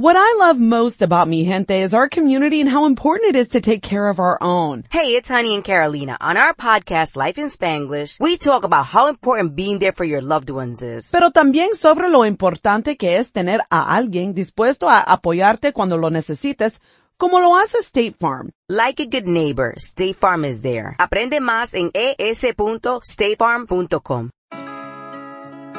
What I love most about Mi Gente is our community and how important it is to take care of our own. Hey, it's Honey and Carolina. On our podcast, Life in Spanglish, we talk about how important being there for your loved ones is. Pero también sobre lo importante que es tener a alguien dispuesto a apoyarte cuando lo necesites, como lo hace State Farm. Like a good neighbor, State Farm is there. Aprende más en es.statefarm.com.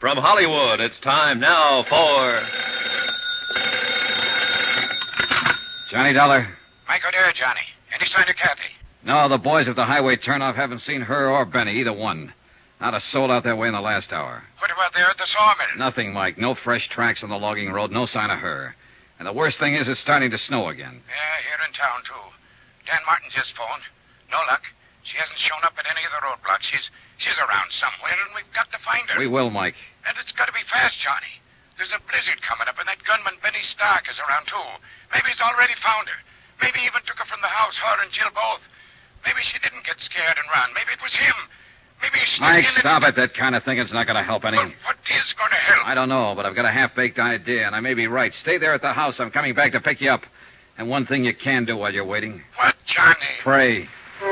From Hollywood, it's time now for. Johnny Dollar. Mike O'Dare, Johnny. Any sign of Kathy? No, the boys at the highway turnoff haven't seen her or Benny, either one. Not a soul out that way in the last hour. What about there at the sawmill? Nothing, Mike. No fresh tracks on the logging road, no sign of her. And the worst thing is it's starting to snow again. Yeah, here in town, too. Dan Martin just phoned. No luck. She hasn't shown up at any of the roadblocks. She's she's around somewhere, and we've got to find her. We will, Mike. And it's got to be fast, Johnny. There's a blizzard coming up, and that gunman Benny Stark is around, too. Maybe he's already found her. Maybe even took her from the house, her and Jill both. Maybe she didn't get scared and run. Maybe it was him. Maybe he Mike, in and- stop it. That kind of thinking's not going to help any. Well, what is going to help? I don't know, but I've got a half-baked idea, and I may be right. Stay there at the house. I'm coming back to pick you up. And one thing you can do while you're waiting. What, Johnny? Pray.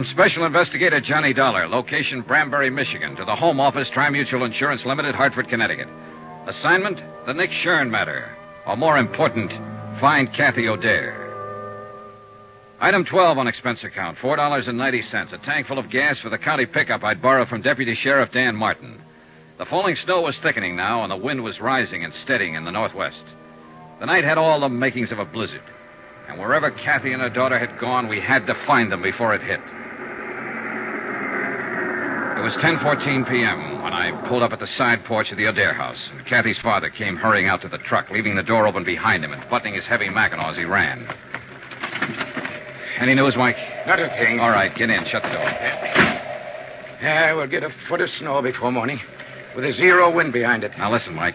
From Special Investigator Johnny Dollar, location Branbury, Michigan, to the Home Office, Tri-Mutual Insurance Limited, Hartford, Connecticut. Assignment, the Nick Shurn matter. Or more important, find Kathy O'Dare. Item 12 on expense account, $4.90. A tank full of gas for the county pickup I'd borrowed from Deputy Sheriff Dan Martin. The falling snow was thickening now, and the wind was rising and steadying in the northwest. The night had all the makings of a blizzard. And wherever Kathy and her daughter had gone, we had to find them before it hit. It was 10:14 p.m. when I pulled up at the side porch of the O'Dare house, and Kathy's father came hurrying out to the truck, leaving the door open behind him and buttoning his heavy mackinaw as he ran. Any news, Mike? Not a thing. All right, get in. Shut the door. Yeah, we'll get a foot of snow before morning, with a zero wind behind it. Now listen, Mike.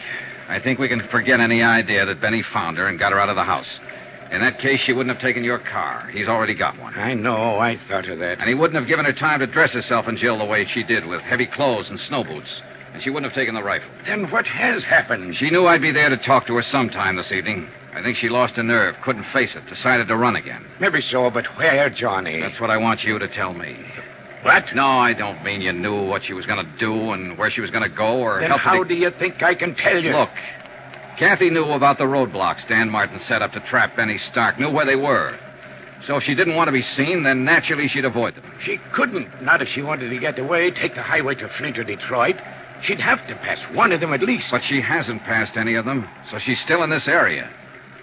I think we can forget any idea that Benny found her and got her out of the house. In that case, she wouldn't have taken your car. He's already got one. I know. I thought of that. And he wouldn't have given her time to dress herself and Jill the way she did, with heavy clothes and snow boots. And she wouldn't have taken the rifle. Then what has happened? She knew I'd be there to talk to her sometime this evening. I think she lost her nerve, couldn't face it, decided to run again. Maybe so, but where, Johnny? That's what I want you to tell me. What? No, I don't mean you knew what she was going to do and where she was going to go or Then how to- do you think I can tell you? Look, Kathy knew about the roadblocks Dan Martin set up to trap Benny Stark, knew where they were. So if she didn't want to be seen, then naturally she'd avoid them. She couldn't. Not if she wanted to get away, take the highway to Flint or Detroit. She'd have to pass one of them at least. But she hasn't passed any of them, so she's still in this area.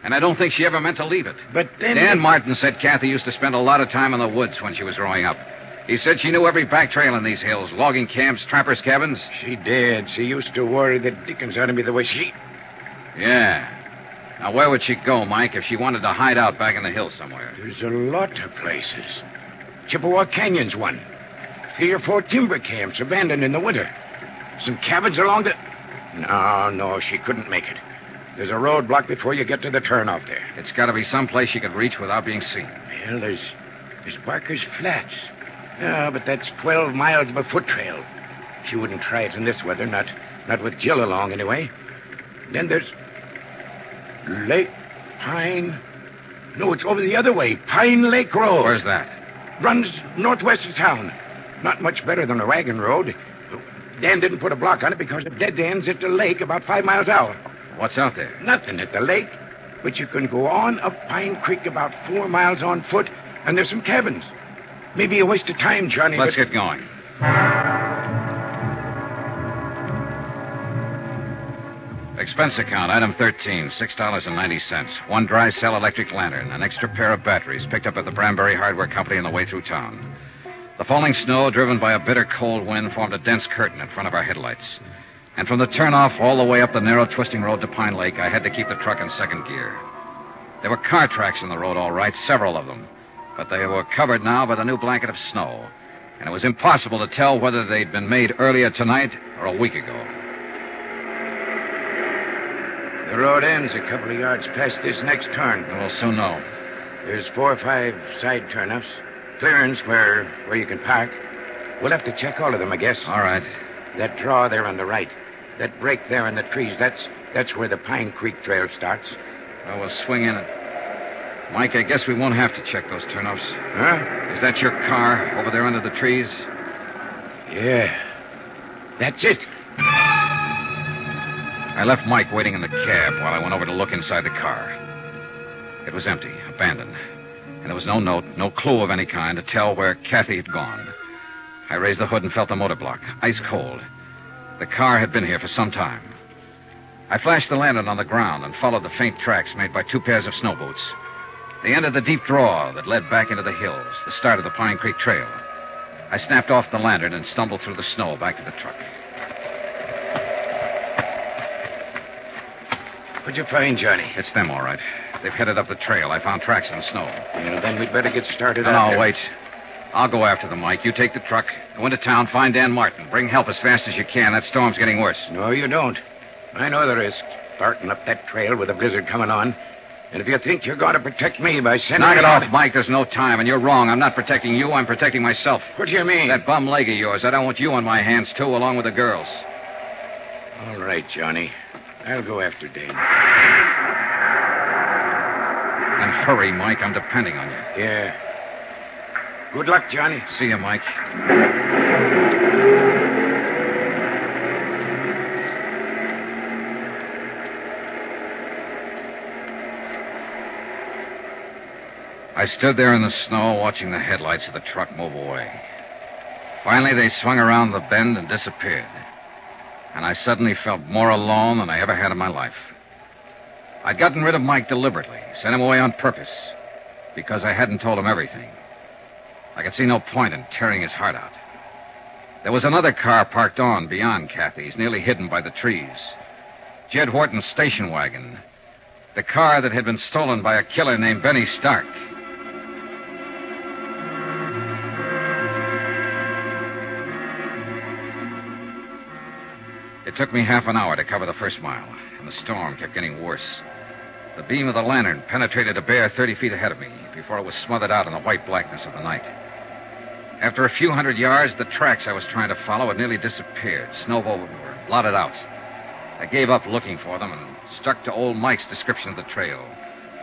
And I don't think she ever meant to leave it. But then. Dan Martin said Kathy used to spend a lot of time in the woods when she was growing up. He said she knew every back trail in these hills, logging camps, trappers' cabins. She did. She used to worry the dickens out of me the way she. Yeah. Now, where would she go, Mike, if she wanted to hide out back in the hills somewhere? There's a lot of places. Chippewa Canyon's one. Three or four timber camps abandoned in the winter. Some cabins along the. No, no, she couldn't make it. There's a roadblock before you get to the turnoff there. It's got to be someplace she could reach without being seen. Well, there's there's Barker's Flats. Yeah, but that's twelve miles of a foot trail. She wouldn't try it in this weather, not not with Jill along anyway. Then there's Lake Pine. No, it's over the other way. Pine Lake Road. Where's that? Runs northwest of town. Not much better than a wagon road. Dan didn't put a block on it because it dead ends at the lake about five miles out. What's out there? Nothing at the lake. But you can go on up Pine Creek about four miles on foot, and there's some cabins. Maybe a waste of time, Johnny. Let's but... get going. Expense account, item 13, $6.90. One dry cell electric lantern, an extra pair of batteries picked up at the Branbury Hardware Company on the way through town. The falling snow, driven by a bitter cold wind, formed a dense curtain in front of our headlights. And from the turnoff all the way up the narrow twisting road to Pine Lake, I had to keep the truck in second gear. There were car tracks in the road, all right, several of them. But they were covered now by the new blanket of snow. And it was impossible to tell whether they'd been made earlier tonight or a week ago. The road ends a couple of yards past this next turn. We'll soon know. There's four or five side turnoffs, clearance where where you can park. We'll have to check all of them, I guess. All right. That draw there on the right, that break there in the trees, that's that's where the Pine Creek Trail starts. Well, we'll swing in it. Mike, I guess we won't have to check those turnoffs. Huh? Is that your car over there under the trees? Yeah. That's it. I left Mike waiting in the cab while I went over to look inside the car. It was empty, abandoned. And there was no note, no clue of any kind to tell where Kathy had gone. I raised the hood and felt the motor block, ice cold. The car had been here for some time. I flashed the lantern on the ground and followed the faint tracks made by two pairs of snow boots. They entered the deep draw that led back into the hills, the start of the Pine Creek Trail. I snapped off the lantern and stumbled through the snow back to the truck. What'd you find, Johnny? It's them, all right. They've headed up the trail. I found tracks in the snow. Yeah, then we'd better get started. No, no, there. wait. I'll go after them, Mike. You take the truck, go into town, find Dan Martin. Bring help as fast as you can. That storm's getting worse. No, you don't. I know the risk. Starting up that trail with a blizzard coming on. And if you think you're going to protect me by sending Knock it off, Mike. There's no time, and you're wrong. I'm not protecting you. I'm protecting myself. What do you mean? That bum leg of yours. I don't want you on my hands, too, along with the girls. All right, Johnny. I'll go after Dane. And hurry, Mike. I'm depending on you. Yeah. Good luck, Johnny. See you, Mike. I stood there in the snow watching the headlights of the truck move away. Finally, they swung around the bend and disappeared. And I suddenly felt more alone than I ever had in my life. I'd gotten rid of Mike deliberately, sent him away on purpose, because I hadn't told him everything. I could see no point in tearing his heart out. There was another car parked on beyond Kathy's, nearly hidden by the trees. Jed Horton's station wagon. The car that had been stolen by a killer named Benny Stark. It took me half an hour to cover the first mile, and the storm kept getting worse. The beam of the lantern penetrated a bare 30 feet ahead of me before it was smothered out in the white blackness of the night. After a few hundred yards, the tracks I was trying to follow had nearly disappeared. Snow were blotted out. I gave up looking for them and stuck to old Mike's description of the trail,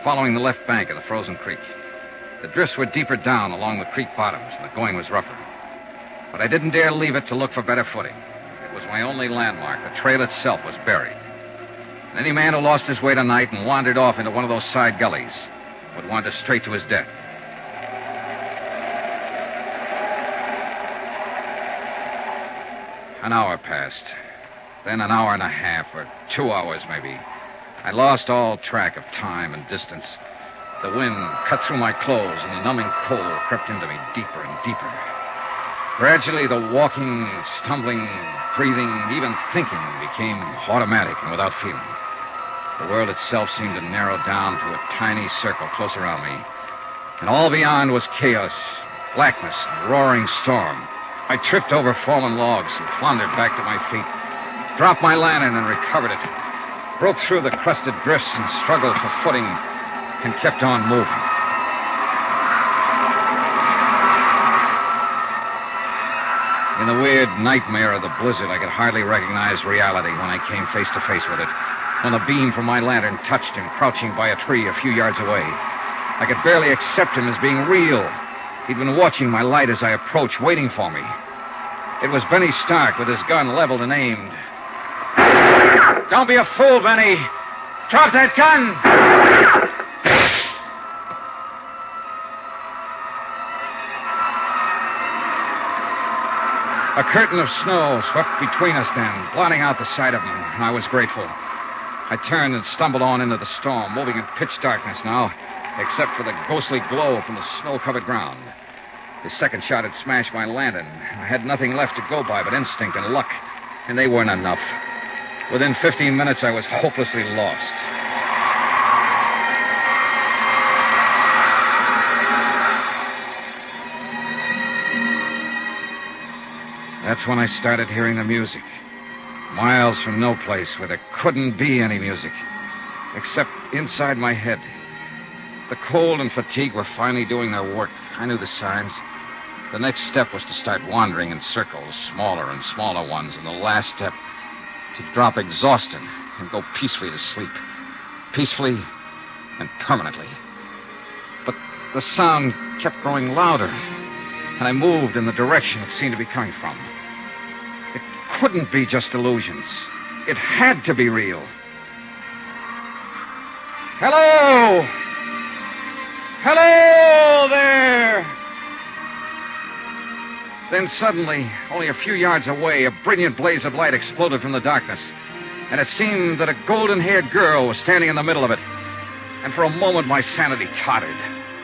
following the left bank of the frozen creek. The drifts were deeper down along the creek bottoms, and the going was rougher. But I didn't dare leave it to look for better footing. Was my only landmark. The trail itself was buried. And any man who lost his way tonight and wandered off into one of those side gullies would wander straight to his death. An hour passed. Then an hour and a half, or two hours maybe. I lost all track of time and distance. The wind cut through my clothes, and the numbing cold crept into me deeper and deeper. Gradually, the walking, stumbling, breathing, even thinking became automatic and without feeling. The world itself seemed to narrow down to a tiny circle close around me. And all beyond was chaos, blackness, and roaring storm. I tripped over fallen logs and floundered back to my feet, dropped my lantern and recovered it, broke through the crusted drifts and struggled for footing, and kept on moving. In the weird nightmare of the blizzard, I could hardly recognize reality when I came face to face with it. When the beam from my lantern touched him crouching by a tree a few yards away. I could barely accept him as being real. He'd been watching my light as I approached, waiting for me. It was Benny Stark with his gun leveled and aimed. Don't be a fool, Benny. Drop that gun! A curtain of snow swept between us then, blotting out the sight of them. I was grateful. I turned and stumbled on into the storm, moving in pitch darkness now, except for the ghostly glow from the snow covered ground. His second shot had smashed my lantern. I had nothing left to go by but instinct and luck, and they weren't enough. Within 15 minutes, I was hopelessly lost. That's when I started hearing the music. Miles from no place where there couldn't be any music, except inside my head. The cold and fatigue were finally doing their work. I knew the signs. The next step was to start wandering in circles, smaller and smaller ones, and the last step to drop exhausted and go peacefully to sleep. Peacefully and permanently. But the sound kept growing louder, and I moved in the direction it seemed to be coming from. It couldn't be just illusions. It had to be real. Hello! Hello there! Then suddenly, only a few yards away, a brilliant blaze of light exploded from the darkness. And it seemed that a golden haired girl was standing in the middle of it. And for a moment, my sanity tottered.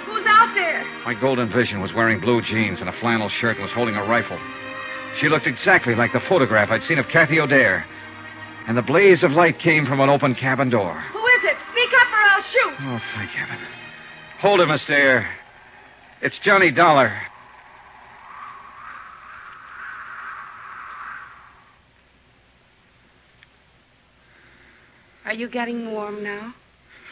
Who's out there? My golden vision was wearing blue jeans and a flannel shirt and was holding a rifle. She looked exactly like the photograph I'd seen of Kathy O'Dare. And the blaze of light came from an open cabin door. Who is it? Speak up or I'll shoot. Oh, thank heaven. Hold Miss Dare. It's Johnny Dollar. Are you getting warm now?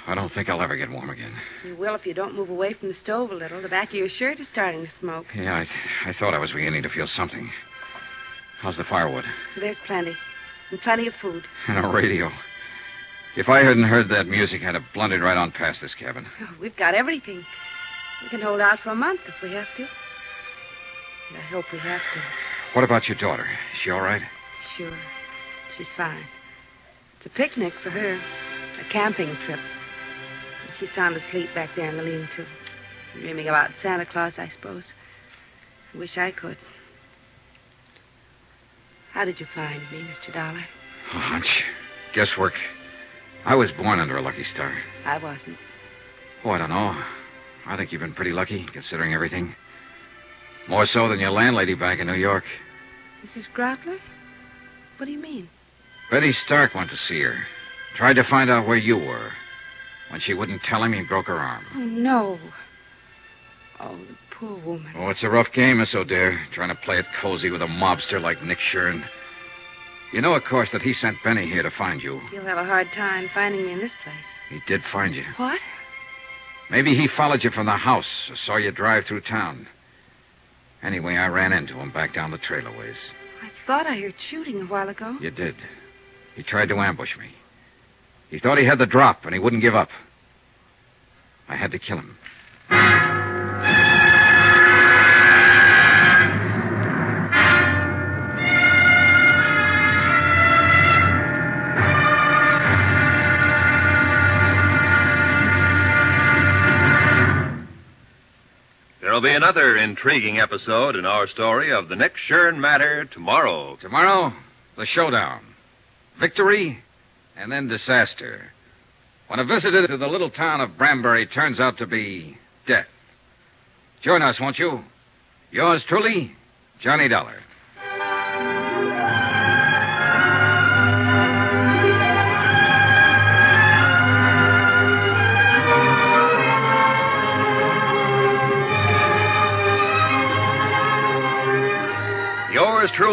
I don't think I'll ever get warm again. You will if you don't move away from the stove a little. The back of your shirt is starting to smoke. Yeah, I, I thought I was beginning to feel something. How's the firewood? There's plenty. And plenty of food. And a radio. If I hadn't heard that music, I'd have blundered right on past this cabin. Oh, we've got everything. We can hold out for a month if we have to. And I hope we have to. What about your daughter? Is she all right? Sure. She's fine. It's a picnic for her. A camping trip. And she's sound asleep back there in the lean-to. Dreaming about Santa Claus, I suppose. I wish I could. How did you find me, Mr. Dollar? Oh, a hunch. Guesswork. I was born under a lucky star. I wasn't. Oh, I don't know. I think you've been pretty lucky, considering everything. More so than your landlady back in New York. Mrs. Groutler? What do you mean? Benny Stark went to see her. Tried to find out where you were. When she wouldn't tell him, he broke her arm. Oh, no. Oh, the poor woman. Oh, it's a rough game, Miss O'Dare, trying to play it cozy with a mobster like Nick Shurn. You know, of course, that he sent Benny here to find you. He'll have a hard time finding me in this place. He did find you. What? Maybe he followed you from the house or saw you drive through town. Anyway, I ran into him back down the trailer ways. I thought I heard shooting a while ago. You did. He tried to ambush me. He thought he had the drop, and he wouldn't give up. I had to kill him. Another intriguing episode in our story of the Nick Shurn matter tomorrow. Tomorrow, the showdown. Victory, and then disaster. When a visitor to the little town of Brambury turns out to be death. Join us, won't you? Yours truly, Johnny Dollar.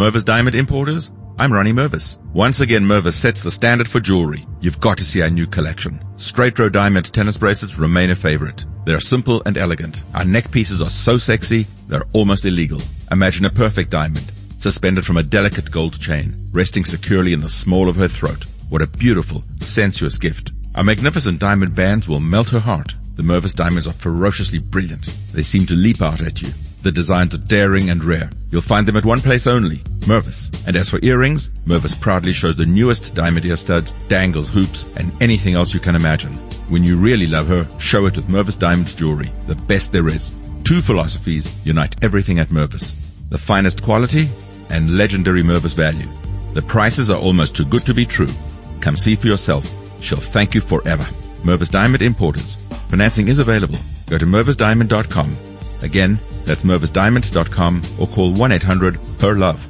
Mervis Diamond Importers, I'm Ronnie Mervis. Once again, Mervis sets the standard for jewelry. You've got to see our new collection. Straight row diamond tennis bracelets remain a favorite. They're simple and elegant. Our neck pieces are so sexy, they're almost illegal. Imagine a perfect diamond, suspended from a delicate gold chain, resting securely in the small of her throat. What a beautiful, sensuous gift. Our magnificent diamond bands will melt her heart. The Mervis diamonds are ferociously brilliant. They seem to leap out at you. The designs are daring and rare. You'll find them at one place only, Mervis. And as for earrings, Mervis proudly shows the newest diamond ear studs, dangles, hoops, and anything else you can imagine. When you really love her, show it with Mervis Diamond Jewelry, the best there is. Two philosophies unite everything at Mervis. The finest quality and legendary Mervis value. The prices are almost too good to be true. Come see for yourself. She'll thank you forever. Mervis Diamond Importers. Financing is available. Go to mervisdiamond.com. Again, that's mervisdiamond.com or call 1-800-PER-LOVE.